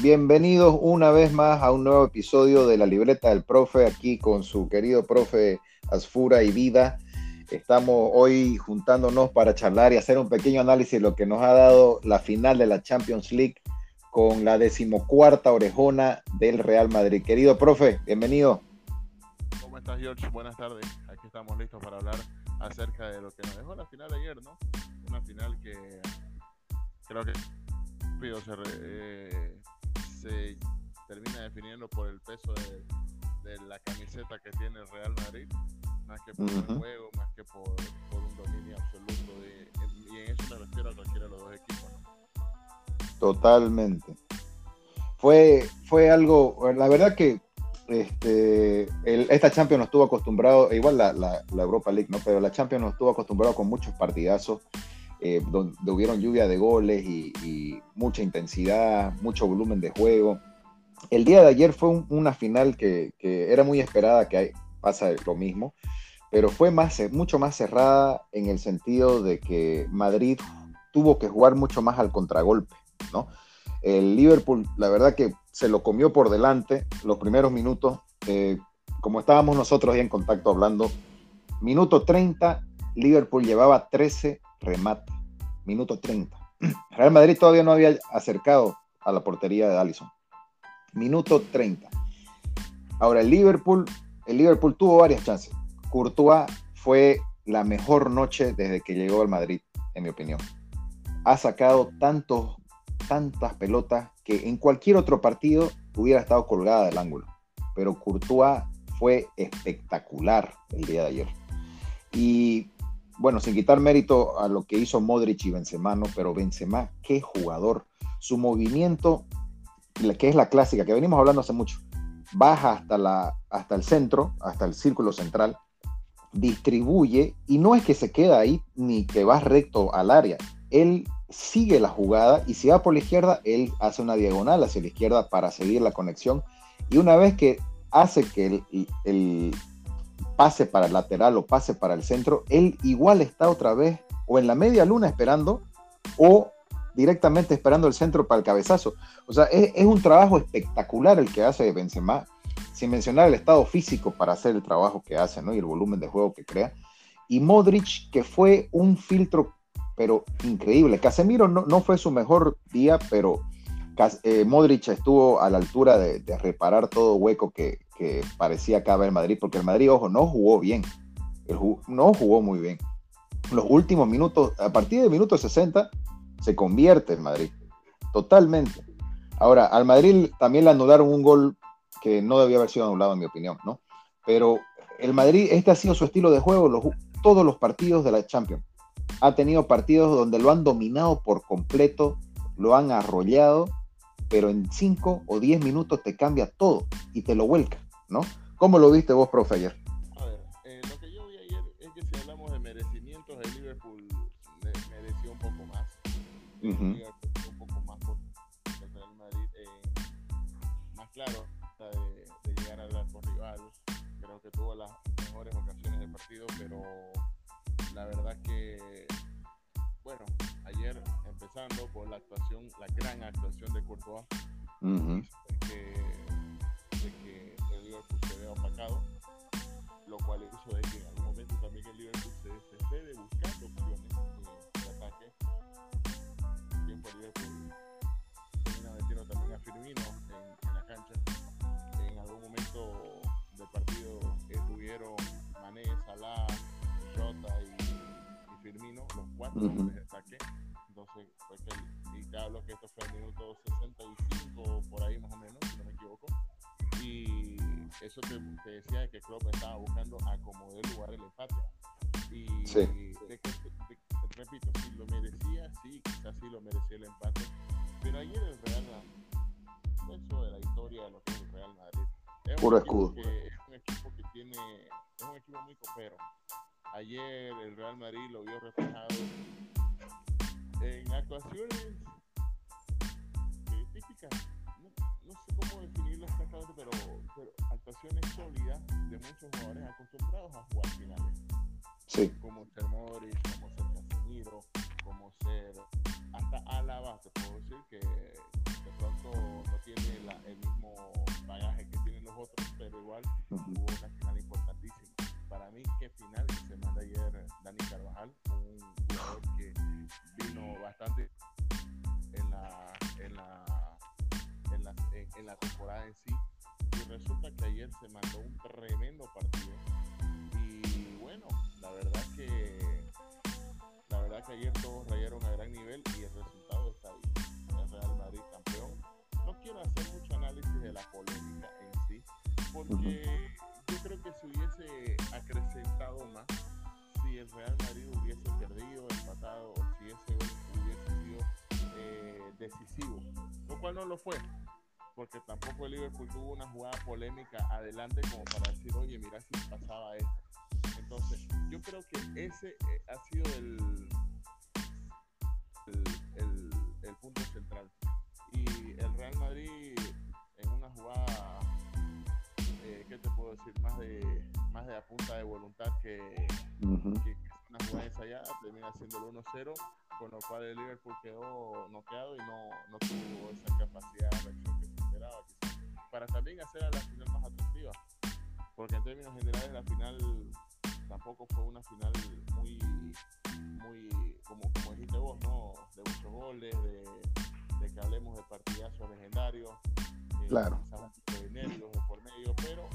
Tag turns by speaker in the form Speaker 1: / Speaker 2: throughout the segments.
Speaker 1: Bienvenidos una vez más a un nuevo episodio de la libreta del profe, aquí con su querido profe Asfura y Vida. Estamos hoy juntándonos para charlar y hacer un pequeño análisis de lo que nos ha dado la final de la Champions League con la decimocuarta orejona del Real Madrid. Querido profe, bienvenido.
Speaker 2: ¿Cómo estás, George? Buenas tardes. Aquí estamos listos para hablar acerca de lo que nos dejó la final ayer, ¿no? Una final que creo que se, eh, se termina definiendo por el peso de, de, la camiseta que tiene el Real Madrid, más que por uh -huh. el juego, más que por, por un dominio absoluto. De, y en eso me refiero a cualquiera de los dos equipos. ¿no?
Speaker 1: Totalmente. Fue, fue algo, la verdad que este, el, esta Champions nos estuvo acostumbrado, igual la, la, la, Europa League, ¿no? pero la Champions nos estuvo acostumbrado con muchos partidazos, eh, donde hubieron lluvia de goles y, mucha intensidad, mucho volumen de juego. El día de ayer fue un, una final que, que, era muy esperada, que hay, pasa lo mismo, pero fue más, mucho más cerrada en el sentido de que Madrid tuvo que jugar mucho más al contragolpe, ¿no? El Liverpool, la verdad que se lo comió por delante los primeros minutos. Eh, como estábamos nosotros ahí en contacto hablando, minuto 30, Liverpool llevaba 13 remates. Minuto 30. Real Madrid todavía no había acercado a la portería de Allison. Minuto 30. Ahora, el Liverpool, el Liverpool tuvo varias chances. Courtois fue la mejor noche desde que llegó al Madrid, en mi opinión. Ha sacado tantos tantas pelotas que en cualquier otro partido hubiera estado colgada del ángulo. Pero Courtois fue espectacular el día de ayer. Y bueno, sin quitar mérito a lo que hizo Modric y Benzema, ¿no? pero Benzema, qué jugador. Su movimiento, que es la clásica, que venimos hablando hace mucho, baja hasta, la, hasta el centro, hasta el círculo central, distribuye y no es que se queda ahí ni que va recto al área. Él sigue la jugada y si va por la izquierda, él hace una diagonal hacia la izquierda para seguir la conexión. Y una vez que hace que el, el, pase para el lateral o pase para el centro, él igual está otra vez o en la media luna esperando o directamente esperando el centro para el cabezazo. O sea, es, un trabajo espectacular el que hace Benzema, sin mencionar el estado físico para hacer el trabajo que hace ¿no? y el volumen de juego que crea. Y Modric, que fue un filtro pero increíble. Casemiro no, no fue su mejor día, pero eh, Modric estuvo a la altura de reparar todo hueco que, que parecía caber el Madrid, porque el Madrid, ojo, no jugó bien, no jugó muy bien. Los últimos minutos, a partir del minuto 60, se convierte el Madrid, totalmente. Ahora, al Madrid también le anularon un gol que no debía haber sido anulado, en mi opinión, ¿no? Pero el Madrid, este ha sido su estilo de juego todos los partidos de la Champions ha tenido partidos donde lo han dominado por completo, lo han arrollado, pero en 5 o 10 minutos te cambia todo y te lo vuelca, ¿no? ¿Cómo lo viste vos, profe, ayer?
Speaker 2: A ver, eh, lo que yo vi ayer es que si hablamos de merecimientos, el Liverpool me, mereció un poco más. Uh -huh. un poco más por el Real Madrid, eh, más claro, de, de llegar al arco rival. Creo que tuvo las mejores ocasiones del partido, pero la verdad que, bueno, ayer empezando por la actuación, la gran actuación de Courtois, uh -huh. que, Liverpool se vea opacado, lo cual hizo de que en algún momento también el Liverpool se desespere buscando opciones de, de ataque. Tiempo Liverpool termina metiendo también a Firmino en, en la cancha. En algún momento del partido estuvieron Mané, Salah, Jota y Firmino, los cuatro uh -huh. de ataque. Entonces, fue que, y te hablo que esto fue el minuto 65, por ahí más o menos, si no me equivoco. Y eso te, te decía de que Klopp estaba buscando acomodar el lugar el empate. Y
Speaker 1: sí.
Speaker 2: de que, de, repito, si lo merecía, sí, quizás sí lo merecía el empate. Pero ayer el Real Madrid, eso de la historia de lo que es el Real Madrid. Es
Speaker 1: Puro escudo.
Speaker 2: Que, es un equipo que tiene, es un equipo muy copero ayer el Real Madrid lo vio reflejado en actuaciones eh, típicas. No, no, sé cómo definirlo exactamente, pero, pero, actuaciones sólidas de muchos jugadores acostumbrados a jugar finales.
Speaker 1: Sí.
Speaker 2: Como ser Modric, como ser Casemiro, como ser hasta Alaba, te puedo decir que de pronto no tiene el mismo bagaje que tienen los otros, pero igual hubo una temporada en sí. Y resulta que ayer se mandó un tremendo partido. Y bueno, la verdad que la verdad que ayer todos rayaron a gran nivel y el resultado está ahí. El Real Madrid campeón. No quiero hacer mucho análisis de la polémica en sí, porque yo creo que se hubiese acrecentado más si el Real Madrid hubiese perdido, empatado, o si ese gol hubiese sido eh, decisivo, lo cual no lo fue porque tampoco el Liverpool tuvo una jugada polémica adelante como para decir, oye, mira si pasaba esto. Entonces, yo creo que ese eh, ha sido el, el, el, punto central. Y el Real Madrid, en una jugada, eh, ¿qué te puedo decir? Más de, más de punta de voluntad que, que, una jugada ensayada, termina siendo el 1-0, con lo cual el Liverpool quedó noqueado y no, no tuvo esa capacidad de reacción que esperaba, para también hacer a la final más atractiva. Porque en términos generales, la final tampoco fue una final muy, muy como, como dijiste vos, ¿no? De muchos goles, de, de que hablemos de partidazos legendarios,
Speaker 1: eh, claro.
Speaker 2: de nervios de por medio, pero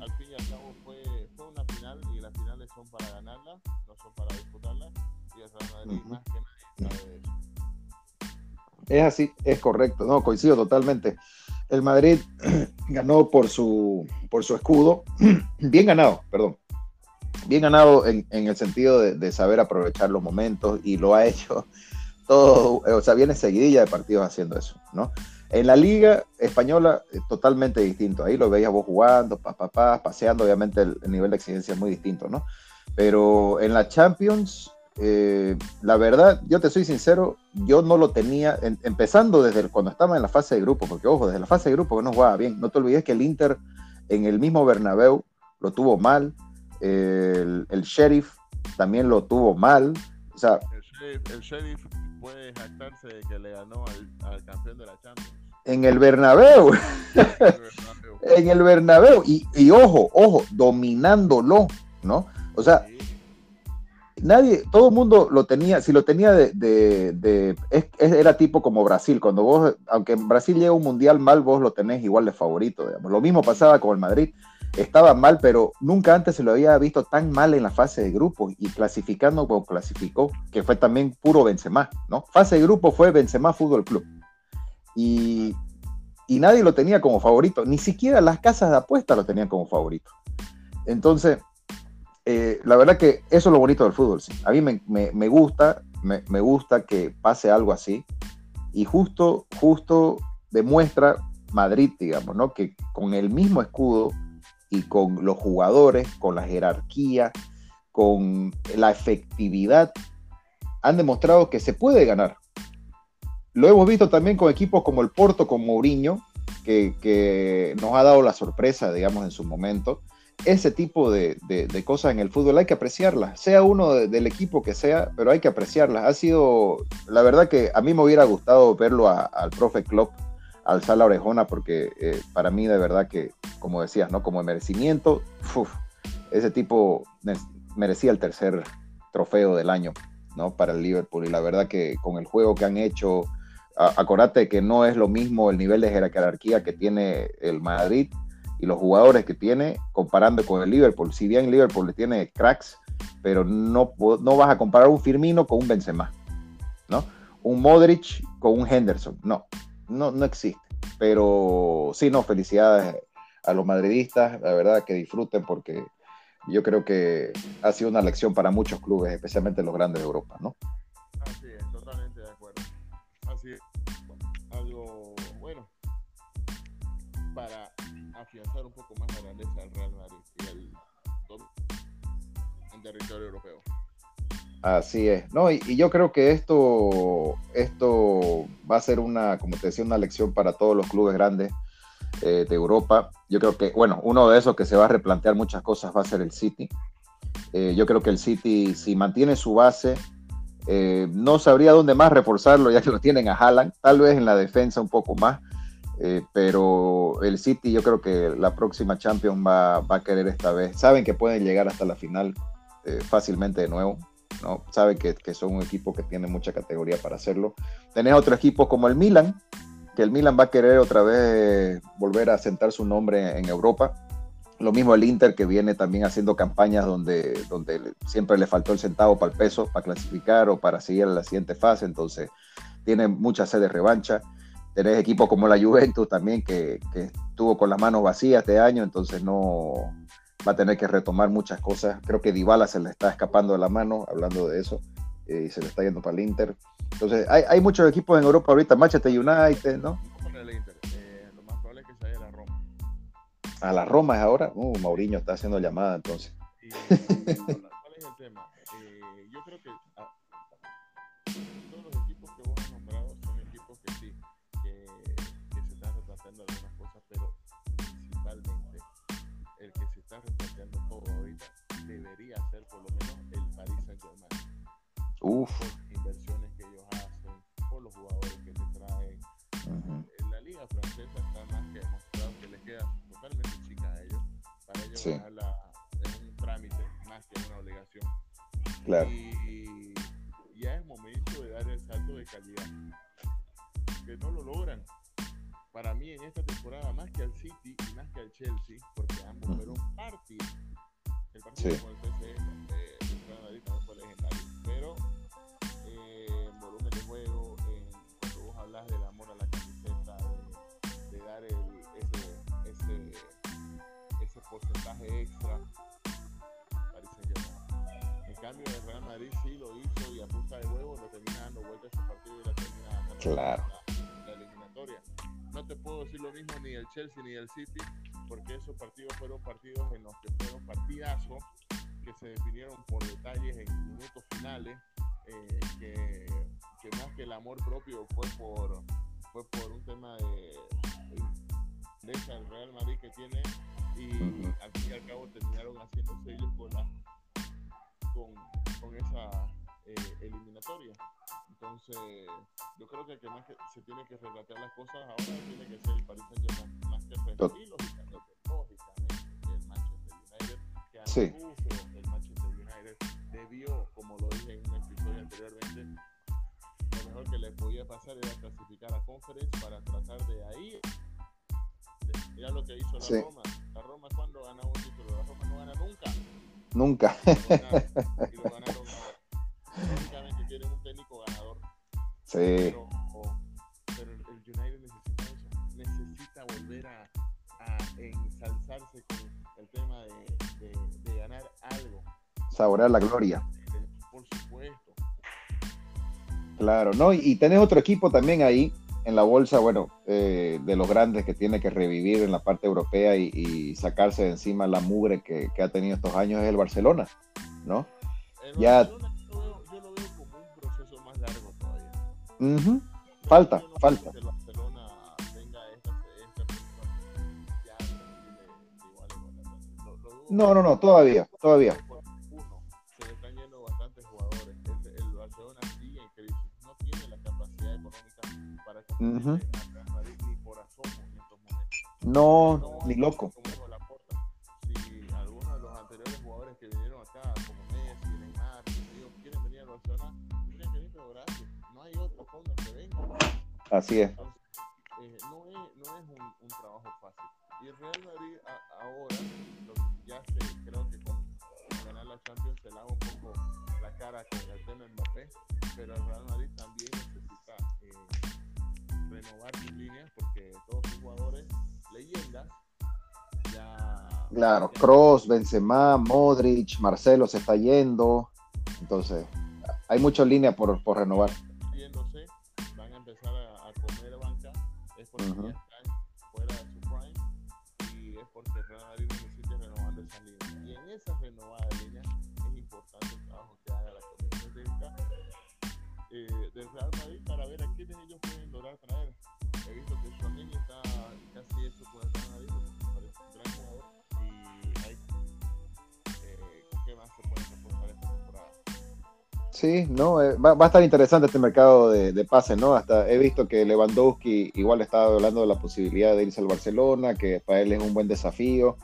Speaker 2: al fin y al cabo fue, fue una final y las finales son para ganarlas, no son para disputarlas, y el Real Madrid más que nadie sabe de eso.
Speaker 1: Es así, es correcto, no, coincido totalmente. El Madrid ganó por su, por su escudo, bien ganado, perdón, bien ganado en, el sentido de, saber aprovechar los momentos y lo ha hecho todo, o sea, viene seguidilla de partidos haciendo eso, ¿no? En la liga española, eh, totalmente distinto. Ahí lo veías vos jugando, pa, pa, paseando, obviamente el, nivel de exigencia es muy distinto, ¿no? Pero en la Champions, eh, la verdad, yo te soy sincero, yo no lo tenía, empezando desde cuando estaba en la fase de grupo, porque ojo, desde la fase de grupo que no jugaba bien, no te olvides que el Inter en el mismo Bernabéu lo tuvo mal, el, el sheriff también lo tuvo mal. O sea,
Speaker 2: el, sheriff, puede jactarse de que le ganó al, campeón de la Champions.
Speaker 1: En el Bernabéu. en el Bernabéu. Y, y, ojo, ojo, dominándolo, ¿no? O sea, nadie, todo el mundo lo tenía, si lo tenía de, de, era tipo como Brasil, cuando vos, aunque en Brasil llega un mundial mal, vos lo tenés igual de favorito, digamos. Lo mismo pasaba con el Madrid estaba mal, pero nunca antes se lo había visto tan mal en la fase de grupo y clasificando como clasificó, que fue también puro Benzema, ¿no? Fase de grupo fue Benzema Fútbol Club. Y, nadie lo tenía como favorito, ni siquiera las casas de apuesta lo tenían como favorito. Entonces, eh, la verdad que eso es lo bonito del fútbol. A mí me, gusta, me, gusta que pase algo así. Y justo, justo demuestra Madrid, digamos, ¿no? Que con el mismo escudo y con los jugadores, con la jerarquía, con la efectividad, han demostrado que se puede ganar. Lo hemos visto también con equipos como el Porto, con Mourinho, que, nos ha dado la sorpresa, digamos, en su momento. Ese tipo de, cosas en el fútbol hay que apreciarlas, sea uno del equipo que sea, pero hay que apreciarlas. Ha sido, la verdad que a mí me hubiera gustado verlo al profe Klopp alzar la orejona porque eh, para mí de verdad que, como decías, ¿no? Como merecimiento, ese tipo merecía el tercer trofeo del año, ¿no? Para el Liverpool y la verdad que con el juego que han hecho, acordate que no es lo mismo el nivel de jerarquía que tiene el Madrid y los jugadores que tiene comparando con el Liverpool. Si bien Liverpool le tiene cracks, pero no, no vas a comparar un Firmino con un Benzema, ¿no? Un Modric con un Henderson, no no, no existe. Pero sí, no, felicidades a los madridistas, la verdad que disfruten porque yo creo que ha sido una lección para muchos clubes, especialmente los grandes de Europa, ¿no?
Speaker 2: Así es, totalmente de acuerdo. Así es, algo bueno para afianzar un poco más la grandeza del Real Madrid y el territorio europeo.
Speaker 1: Así es, no, y, yo creo que esto, esto va a ser una, como te decía, una lección para todos los clubes grandes eh, de Europa. Yo creo que, bueno, uno de esos que se va a replantear muchas cosas va a ser el City. Eh, yo creo que el City, si mantiene su base, eh, no sabría dónde más reforzarlo, ya que lo tienen a Haaland, tal vez en la defensa un poco más. Eh, pero el City yo creo que la próxima Champions va, va, a querer esta vez. Saben que pueden llegar hasta la final eh, fácilmente de nuevo. ¿no? Saben que, que, son un equipo que tiene mucha categoría para hacerlo. Tenés otro equipo como el Milan, que el Milan va a querer otra vez volver a sentar su nombre en Europa. Lo mismo el Inter que viene también haciendo campañas donde, donde siempre le faltó el centavo para el peso, para clasificar o para seguir a la siguiente fase. Entonces tiene mucha sed de revancha. Tenés equipos como la Juventus también que, que estuvo con las manos vacías este año, entonces no va a tener que retomar muchas cosas. Creo que Dybala se le está escapando de la mano, hablando de eso, eh, y se le está yendo para el Inter. Entonces, hay, hay muchos equipos en Europa ahorita, Manchester United, ¿no?
Speaker 2: El Inter. Eh, lo más probable es que se vaya a la Roma.
Speaker 1: A la Roma es ahora. Uh, Mauriño está haciendo llamada entonces.
Speaker 2: Y, ¿Cuál es el tema? Eh, yo creo que ah,
Speaker 1: Uf.
Speaker 2: Por inversiones que ellos hacen, por los jugadores que te traen.
Speaker 1: Ujú.
Speaker 2: En la liga francesa está más que demostrado que les queda totalmente chica a ellos. Para ellos
Speaker 1: Sí.
Speaker 2: ganarla es un trámite más que una obligación.
Speaker 1: Claro.
Speaker 2: Y ya es momento de dar el salto de calidad. Que no lo logran. Para mí en esta temporada, más que al City y más que al Chelsea, porque ambos fueron partidos. El partido
Speaker 1: Sí.
Speaker 2: con el PSG, Madrid sí lo hizo y a punta de huevo lo termina dando vuelta ese partido y la termina ganando
Speaker 1: Claro.
Speaker 2: la, la eliminatoria. No te puedo decir lo mismo ni del Chelsea ni del City, porque esos partidos fueron partidos en los que fueron partidazos que se definieron por detalles en minutos finales, eh, que, que más que el amor propio fue por, fue por un tema de, de esa del Real Madrid que tiene y
Speaker 1: Ujú.
Speaker 2: al fin y al cabo terminaron haciéndose ellos con, la, con, con esa eh, eliminatoria. Entonces, yo creo que el que más que se tiene que replantear las cosas ahora tiene que ser el Paris Saint-Germain, más que el PSG. Y lógicamente, lógicamente, el Manchester United, que
Speaker 1: Sí.
Speaker 2: el Manchester United debió, como lo dije en un episodio anteriormente, lo mejor que le podía pasar era clasificar a Conference para tratar de ahí. Mira lo que hizo la
Speaker 1: Sí.
Speaker 2: Roma. La Roma cuando gana un título, la Roma no gana nunca.
Speaker 1: Nunca.
Speaker 2: Lógicamente tienen un técnico ganador,
Speaker 1: Sí.
Speaker 2: pero, pero el United necesita eso, necesita volver a, a ensalzarse con el tema de, de, de ganar algo,
Speaker 1: Saborear la gloria.
Speaker 2: por supuesto.
Speaker 1: Claro, ¿no? Y, y tenés otro equipo también ahí en la bolsa, bueno, eh, de los grandes que tiene que revivir en la parte europea y, y sacarse de encima la mugre que, que ha tenido estos años es el Barcelona, ¿no?
Speaker 2: El
Speaker 1: Ya-
Speaker 2: Barcelona yo veo, yo lo veo como un proceso más largo todavía.
Speaker 1: Ujú.
Speaker 2: Yo-
Speaker 1: Falta,
Speaker 2: no
Speaker 1: falta.
Speaker 2: que el Barcelona tenga esta, esta ya
Speaker 1: No, no, no, todavía, todavía.
Speaker 2: Para al Real Madrid ni por asomo en estos momentos.
Speaker 1: No,
Speaker 2: No
Speaker 1: ni loco.
Speaker 2: Si algunos de los anteriores jugadores que vinieron acá, como Messi, Neymar, ellos quieren venir al Barcelona, tendrían que venir, pero gracias. No hay otra forma que vengan.
Speaker 1: Así es.
Speaker 2: Entonces, eh, no es, no es un, un trabajo fácil. Y el Real Madrid a- ahora, lo que ya se, creo que con ganar la Champions se lava un poco la cara con el tema Mbappé, pero el Real Madrid también necesita eh, renovar sus líneas porque todos sus jugadores, leyendas, ya...
Speaker 1: Claro,
Speaker 2: ya
Speaker 1: Cross, Benzema, Modric, Marcelo se está yendo. Entonces, hay muchas líneas por, por renovar.
Speaker 2: yéndose, van a empezar a, a comer banca, es porque
Speaker 1: Ujú.
Speaker 2: ya están fuera de su prime y es porque Real Madrid necesita renovar esa línea. Y en esa renovada línea es importante el trabajo que haga la comisión técnica eh, del Real
Speaker 1: Sí, no, eh, va, a estar interesante este mercado de, de pases, ¿no? Hasta he visto que Lewandowski igual estaba hablando de la posibilidad de irse al Barcelona, que para él es un buen desafío.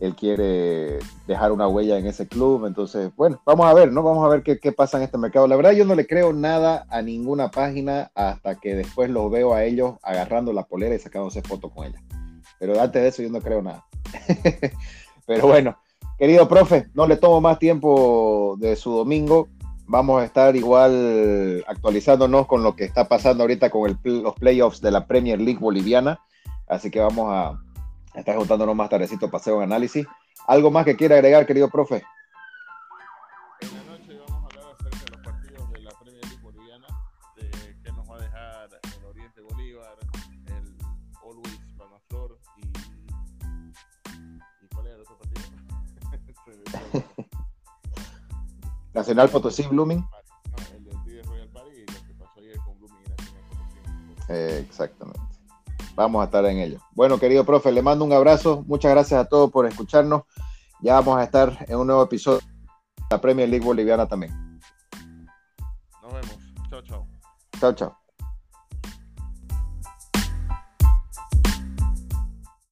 Speaker 1: Él quiere dejar una huella en ese club. Entonces, bueno, vamos a ver, ¿no? Vamos a ver qué, qué pasa en este mercado. La verdad, yo no le creo nada a ninguna página hasta que después los veo a ellos agarrando la polera y sacándose fotos con ella. Pero antes de eso, yo no creo nada. Pero bueno, querido profe, no le tomo más tiempo de su domingo vamos a estar igual actualizándonos con lo que está pasando ahorita con los playoffs de la Premier League boliviana. Así que vamos a estar juntándonos más tardecito hacer un análisis. ¿Algo más que quiera agregar, querido profe? Nacional Potosí Blooming. exactamente. Vamos a estar en ello. Bueno, querido profe, le mando un abrazo. Muchas gracias a todos por escucharnos. Ya vamos a estar en un nuevo episodio de la Premier League Boliviana también.
Speaker 2: Nos vemos. Chao, chao.
Speaker 1: Chao, chao.